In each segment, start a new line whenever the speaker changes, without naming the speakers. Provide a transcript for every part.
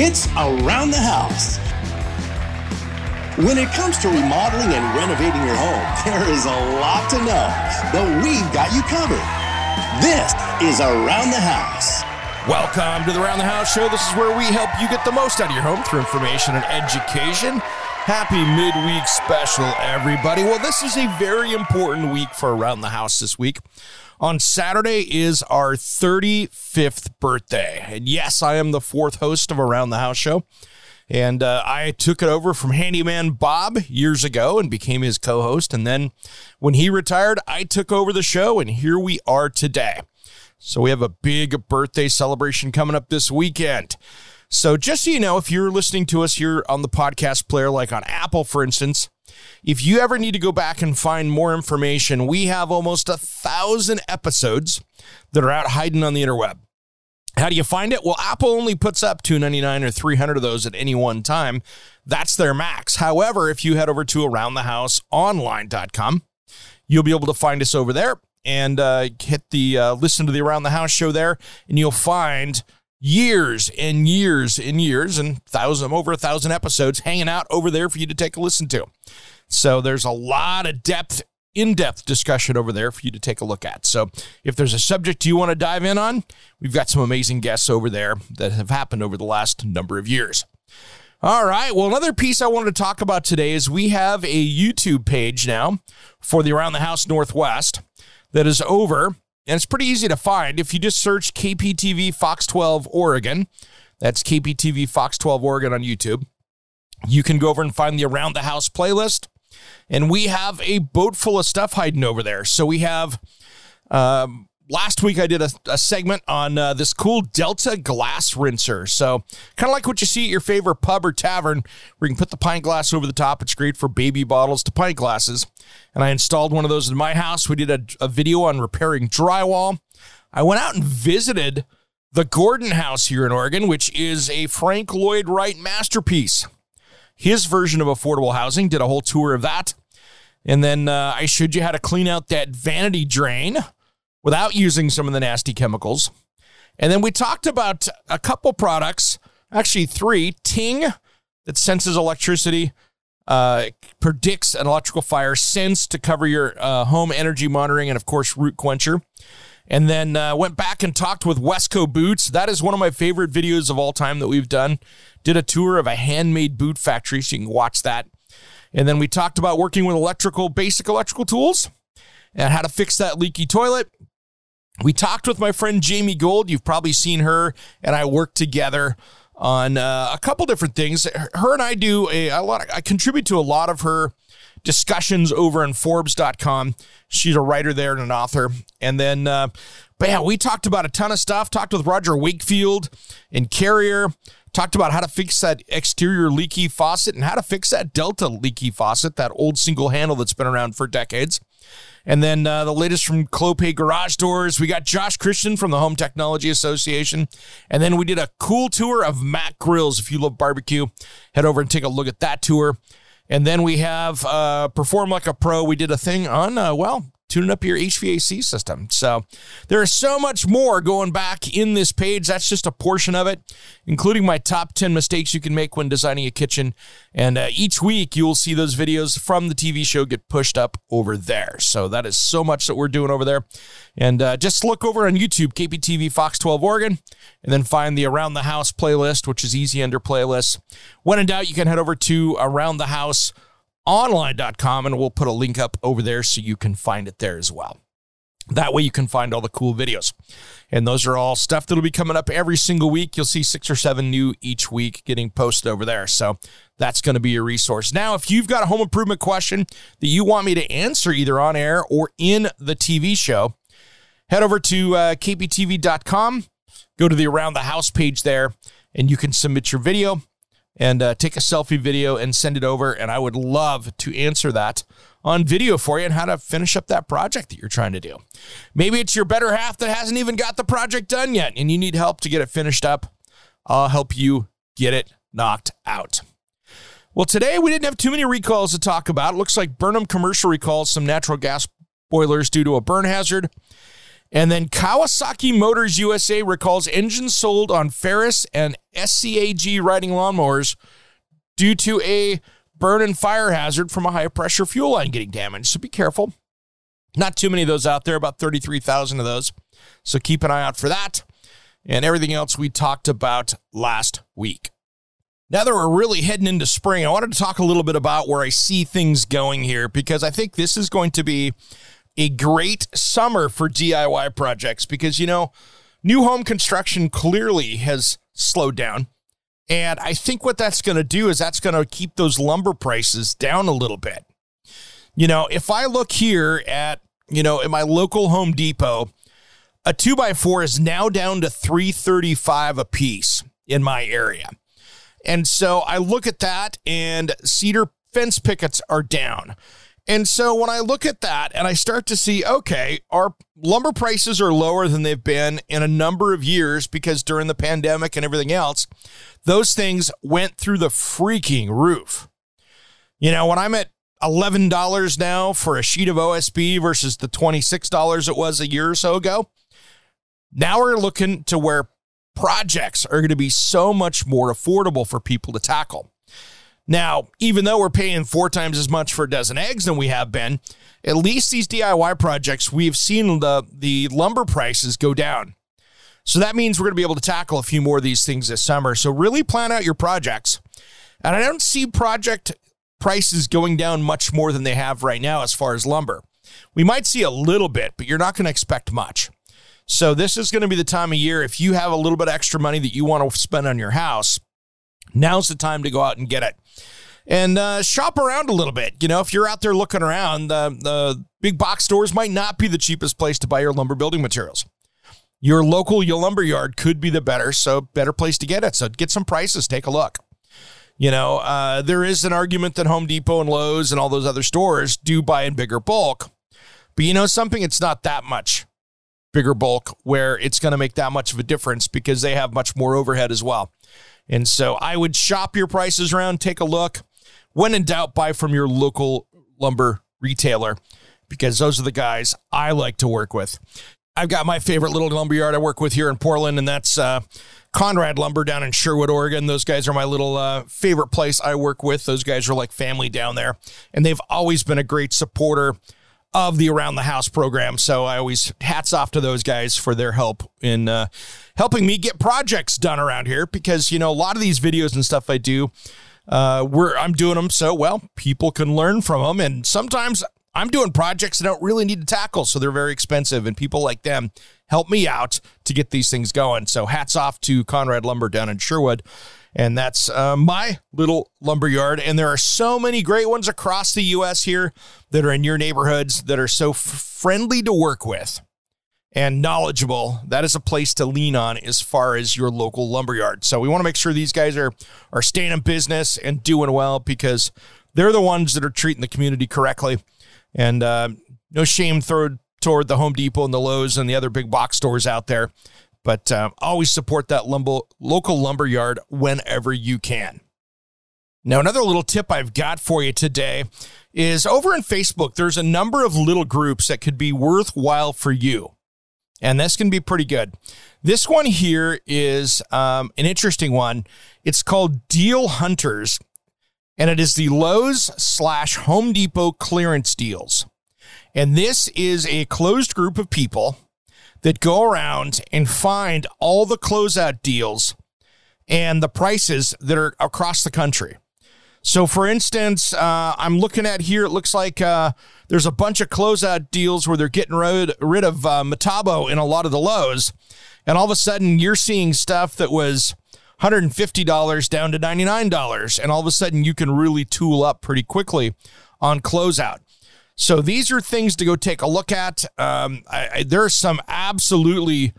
It's Around the House. When it comes to remodeling and renovating your home, there is a lot to know, but we've got you covered. This is Around the House.
Welcome to the Around the House show. This is where we help you get the most out of your home through information and education. Happy midweek special, everybody. Well, this is a very important week for Around the House this week. On Saturday is our 35th birthday. And yes, I am the fourth host of Around the House show. And uh, I took it over from Handyman Bob years ago and became his co host. And then when he retired, I took over the show, and here we are today. So we have a big birthday celebration coming up this weekend. So just so you know, if you're listening to us here on the podcast player, like on Apple, for instance, if you ever need to go back and find more information, we have almost a thousand episodes that are out hiding on the interweb. How do you find it? Well, Apple only puts up 299 or 300 of those at any one time. That's their max. However, if you head over to aroundthehouseonline.com, you'll be able to find us over there and uh, hit the uh, listen to the Around the House show there, and you'll find years and years and years and thousand over a thousand episodes hanging out over there for you to take a listen to. So there's a lot of depth, in-depth discussion over there for you to take a look at. So if there's a subject you want to dive in on, we've got some amazing guests over there that have happened over the last number of years. All right. Well, another piece I wanted to talk about today is we have a YouTube page now for the Around the House Northwest that is over, and it's pretty easy to find. If you just search KPTV Fox 12 Oregon, that's KPTV Fox 12 Oregon on YouTube, you can go over and find the Around the House playlist. And we have a boat full of stuff hiding over there. So we have, um, last week I did a, a segment on uh, this cool Delta glass rinser. So kind of like what you see at your favorite pub or tavern, where you can put the pint glass over the top. It's great for baby bottles to pint glasses. And I installed one of those in my house. We did a, a video on repairing drywall. I went out and visited the Gordon House here in Oregon, which is a Frank Lloyd Wright masterpiece his version of affordable housing, did a whole tour of that. And then uh, I showed you how to clean out that vanity drain without using some of the nasty chemicals. And then we talked about a couple products, actually three Ting that senses electricity, uh, predicts an electrical fire, Sense to cover your uh, home energy monitoring, and of course, Root Quencher. And then uh, went back and talked with Wesco Boots. That is one of my favorite videos of all time that we've done. Did a tour of a handmade boot factory, so you can watch that. And then we talked about working with electrical, basic electrical tools and how to fix that leaky toilet. We talked with my friend Jamie Gold. You've probably seen her and I work together on uh, a couple different things. Her and I do a, a lot. Of, I contribute to a lot of her discussions over on Forbes.com. She's a writer there and an author. And then, uh, but yeah, we talked about a ton of stuff. Talked with Roger Wakefield and Carrier. Talked about how to fix that exterior leaky faucet and how to fix that Delta leaky faucet, that old single handle that's been around for decades. And then uh, the latest from Clopay Garage Doors. We got Josh Christian from the Home Technology Association. And then we did a cool tour of MAK Grills. If you love barbecue, head over and take a look at that tour. And then we have uh, Perform Like a Pro. We did a thing on, uh, well, tuning up your HVAC system. So there is so much more going back in this page. That's just a portion of it, including my top 10 mistakes you can make when designing a kitchen. And uh, each week you will see those videos from the TV show get pushed up over there. So that is so much that we're doing over there. And uh, just look over on YouTube, KPTV Fox 12 Oregon, and then find the Around the House playlist, which is easy under playlists. When in doubt, you can head over to Around the House online.com and we'll put a link up over there so you can find it there as well. That way you can find all the cool videos. And those are all stuff that'll be coming up every single week. You'll see six or seven new each week getting posted over there. So that's going to be a resource. Now, if you've got a home improvement question that you want me to answer either on air or in the TV show, head over to uh, kptv.com, go to the Around the House page there, and you can submit your video and uh, take a selfie video and send it over. And I would love to answer that on video for you and how to finish up that project that you're trying to do. Maybe it's your better half that hasn't even got the project done yet and you need help to get it finished up. I'll help you get it knocked out. Well, today we didn't have too many recalls to talk about. It looks like Burnham Commercial recalls some natural gas boilers due to a burn hazard. And then Kawasaki Motors USA recalls engines sold on Ferris and SCAG riding lawnmowers due to a burn and fire hazard from a high pressure fuel line getting damaged. So be careful. Not too many of those out there, about 33,000 of those. So keep an eye out for that and everything else we talked about last week. Now that we're really heading into spring, I wanted to talk a little bit about where I see things going here because I think this is going to be a great summer for DIY projects because, you know, new home construction clearly has slowed down. And I think what that's going to do is that's going to keep those lumber prices down a little bit. You know, if I look here at, you know, in my local Home Depot, a two by four is now down to 335 a piece in my area. And so I look at that and cedar fence pickets are down. And so when I look at that and I start to see, okay, our lumber prices are lower than they've been in a number of years because during the pandemic and everything else, those things went through the freaking roof. You know, when I'm at $11 now for a sheet of OSB versus the $26 it was a year or so ago, now we're looking to where projects are going to be so much more affordable for people to tackle. Now, even though we're paying four times as much for a dozen eggs than we have been, at least these DIY projects, we've seen the, the lumber prices go down. So that means we're going to be able to tackle a few more of these things this summer. So really plan out your projects. And I don't see project prices going down much more than they have right now as far as lumber. We might see a little bit, but you're not going to expect much. So this is going to be the time of year if you have a little bit extra money that you want to spend on your house, now's the time to go out and get it and uh, shop around a little bit. You know, if you're out there looking around, the, the big box stores might not be the cheapest place to buy your lumber building materials. Your local your lumber yard could be the better, so better place to get it. So get some prices, take a look. You know, uh, there is an argument that Home Depot and Lowe's and all those other stores do buy in bigger bulk, but you know something, it's not that much bigger bulk where it's going to make that much of a difference because they have much more overhead as well. And so I would shop your prices around, take a look. When in doubt, buy from your local lumber retailer because those are the guys I like to work with. I've got my favorite little lumber yard I work with here in Portland, and that's uh, Conrad Lumber down in Sherwood, Oregon. Those guys are my little uh, favorite place I work with. Those guys are like family down there, and they've always been a great supporter of the Around the House program. So I always hats off to those guys for their help in uh, helping me get projects done around here because, you know, a lot of these videos and stuff I do uh, we're I'm doing them so well people can learn from them, and sometimes I'm doing projects I don't really need to tackle, so they're very expensive, and people like them help me out to get these things going. So hats off to Conrad Lumber down in Sherwood. And that's uh, my little lumber yard. And there are so many great ones across the U.S. here that are in your neighborhoods that are so f- friendly to work with and knowledgeable, that is a place to lean on as far as your local lumberyard. So we want to make sure these guys are are staying in business and doing well because they're the ones that are treating the community correctly. And uh, no shame thrown toward the Home Depot and the Lowe's and the other big box stores out there, but uh, always support that lumber, local lumberyard whenever you can. Now, another little tip I've got for you today is over in Facebook, there's a number of little groups that could be worthwhile for you and this can be pretty good. This one here is um, an interesting one. It's called Deal Hunters, and it is the Lowe's slash Home Depot clearance deals. And this is a closed group of people that go around and find all the closeout deals and the prices that are across the country. So, for instance, uh, I'm looking at here, it looks like uh, there's a bunch of closeout deals where they're getting rid, rid of uh, Metabo in a lot of the Lowe's. And all of a sudden, you're seeing stuff that was $150 down to $99. And all of a sudden, you can really tool up pretty quickly on closeout. So, these are things to go take a look at. Um, I, I, there are some absolutely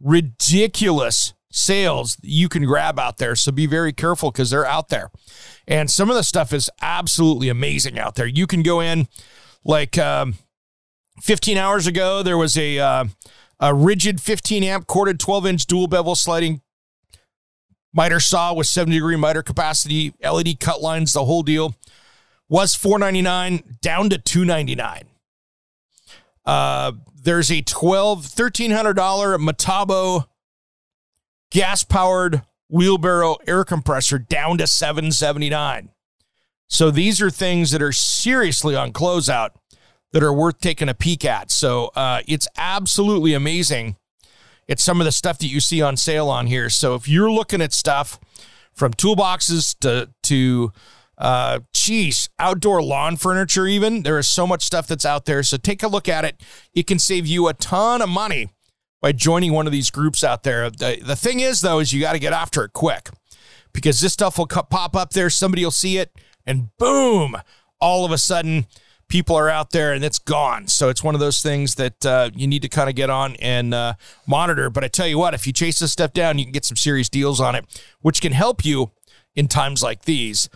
ridiculous sales you can grab out there. So be very careful because they're out there. And some of the stuff is absolutely amazing out there. You can go in like um, 15 hours ago, there was a, uh, a RIDGID 15 amp corded 12 inch dual bevel sliding miter saw with 70 degree miter capacity, LED cut lines, the whole deal was 499 down to 299 uh, there's a 12 $1300 metabo gas powered wheelbarrow air compressor down to 779. So these are things that are seriously on closeout that are worth taking a peek at. So uh, it's absolutely amazing. It's some of the stuff that you see on sale on here. So if you're looking at stuff from toolboxes to to uh geez, outdoor lawn furniture even, there is so much stuff that's out there. So take a look at it. It can save you a ton of money by joining one of these groups out there. The, the thing is, though, is you got to get after it quick because this stuff will pop up there. Somebody will see it, and boom, all of a sudden, people are out there and it's gone. So it's one of those things that uh, you need to kind of get on and uh, monitor. But I tell you what, if you chase this stuff down, you can get some serious deals on it, which can help you in times like these.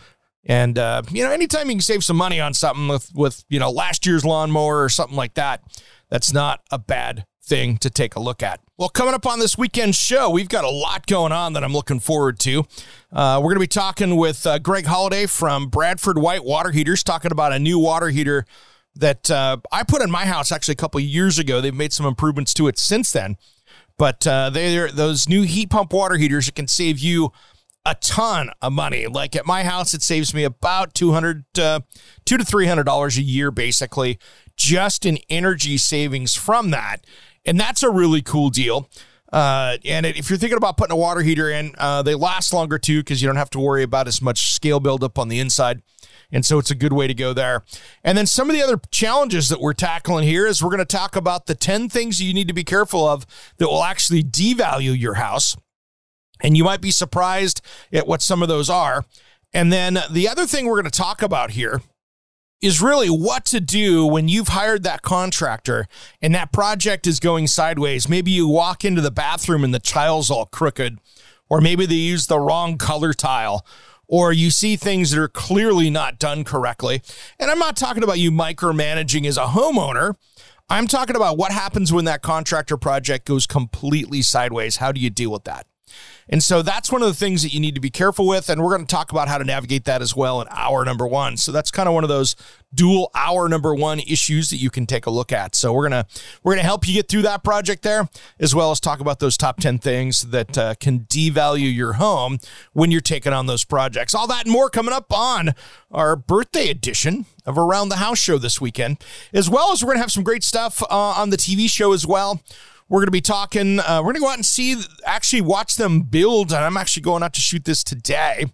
And uh, you know, anytime you can save some money on something with with you know last year's lawnmower or something like that, that's not a bad thing to take a look at. Well, coming up on this weekend show, we've got a lot going on that I'm looking forward to. Uh, we're going to be talking with uh, Greg Holiday from Bradford White Water Heaters, talking about a new water heater that uh, I put in my house actually a couple years ago. They've made some improvements to it since then, but uh, they're those new heat pump water heaters that can save you a ton of money. Like at my house, it saves me about 200 uh, two to three hundred dollars a year, basically, just in energy savings from that. And that's a really cool deal. Uh, and if you're thinking about putting a water heater in, uh, they last longer too because you don't have to worry about as much scale buildup on the inside. And so it's a good way to go there. And then some of the other challenges that we're tackling here is we're going to talk about the 10 things you need to be careful of that will actually devalue your house. And you might be surprised at what some of those are. And then the other thing we're going to talk about here is really what to do when you've hired that contractor and that project is going sideways. Maybe you walk into the bathroom and the tile's all crooked, or maybe they use the wrong color tile, or you see things that are clearly not done correctly. And I'm not talking about you micromanaging as a homeowner. I'm talking about what happens when that contractor project goes completely sideways. How do you deal with that? And so that's one of the things that you need to be careful with. And we're going to talk about how to navigate that as well in hour number one. So that's kind of one of those dual hour number one issues that you can take a look at. So we're gonna we're gonna help you get through that project there, as well as talk about those top ten things that uh, can devalue your home when you're taking on those projects. All that and more coming up on our birthday edition of Around the House show this weekend, as well as we're gonna have some great stuff uh, on the TV show as well. We're going to be talking. Uh, we're going to go out and see, actually watch them build. And I'm actually going out to shoot this today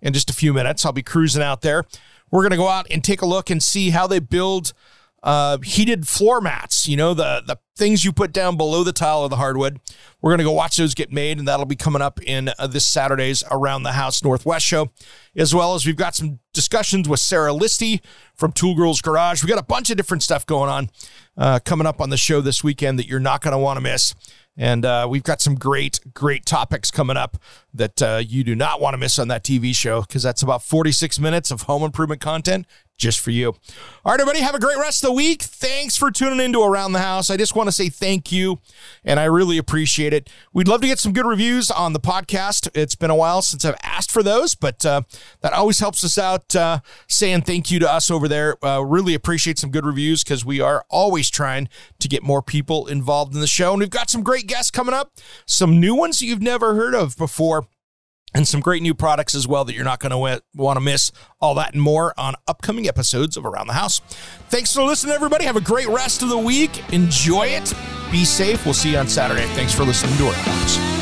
in just a few minutes. I'll be cruising out there. We're going to go out and take a look and see how they build uh, heated floor mats. You know, the the things you put down below the tile of the hardwood. We're going to go watch those get made, and that'll be coming up in uh, this Saturday's Around the House Northwest show, as well as we've got some discussions with Sarah Listy from Tool Girls Garage. We got a bunch of different stuff going on uh, coming up on the show this weekend that you're not going to want to miss. And uh, we've got some great, great topics coming up that uh, you do not want to miss on that TV show because that's about 46 minutes of home improvement content just for you. All right, everybody, have a great rest of the week. Thanks for tuning into Around the House. I just want to say thank you, and I really appreciate it. We'd love to get some good reviews on the podcast. It's been a while since I've asked for those, but uh, that always helps us out uh, saying thank you to us over there. Uh, really appreciate some good reviews because we are always trying to get more people involved in the show. And we've got some great guests coming up, some new ones that you've never heard of before and some great new products as well that you're not going to want to miss. All that and more on upcoming episodes of Around the House. Thanks for listening, everybody. Have a great rest of the week. Enjoy it. Be safe. We'll see you on Saturday. Thanks for listening to Around the House.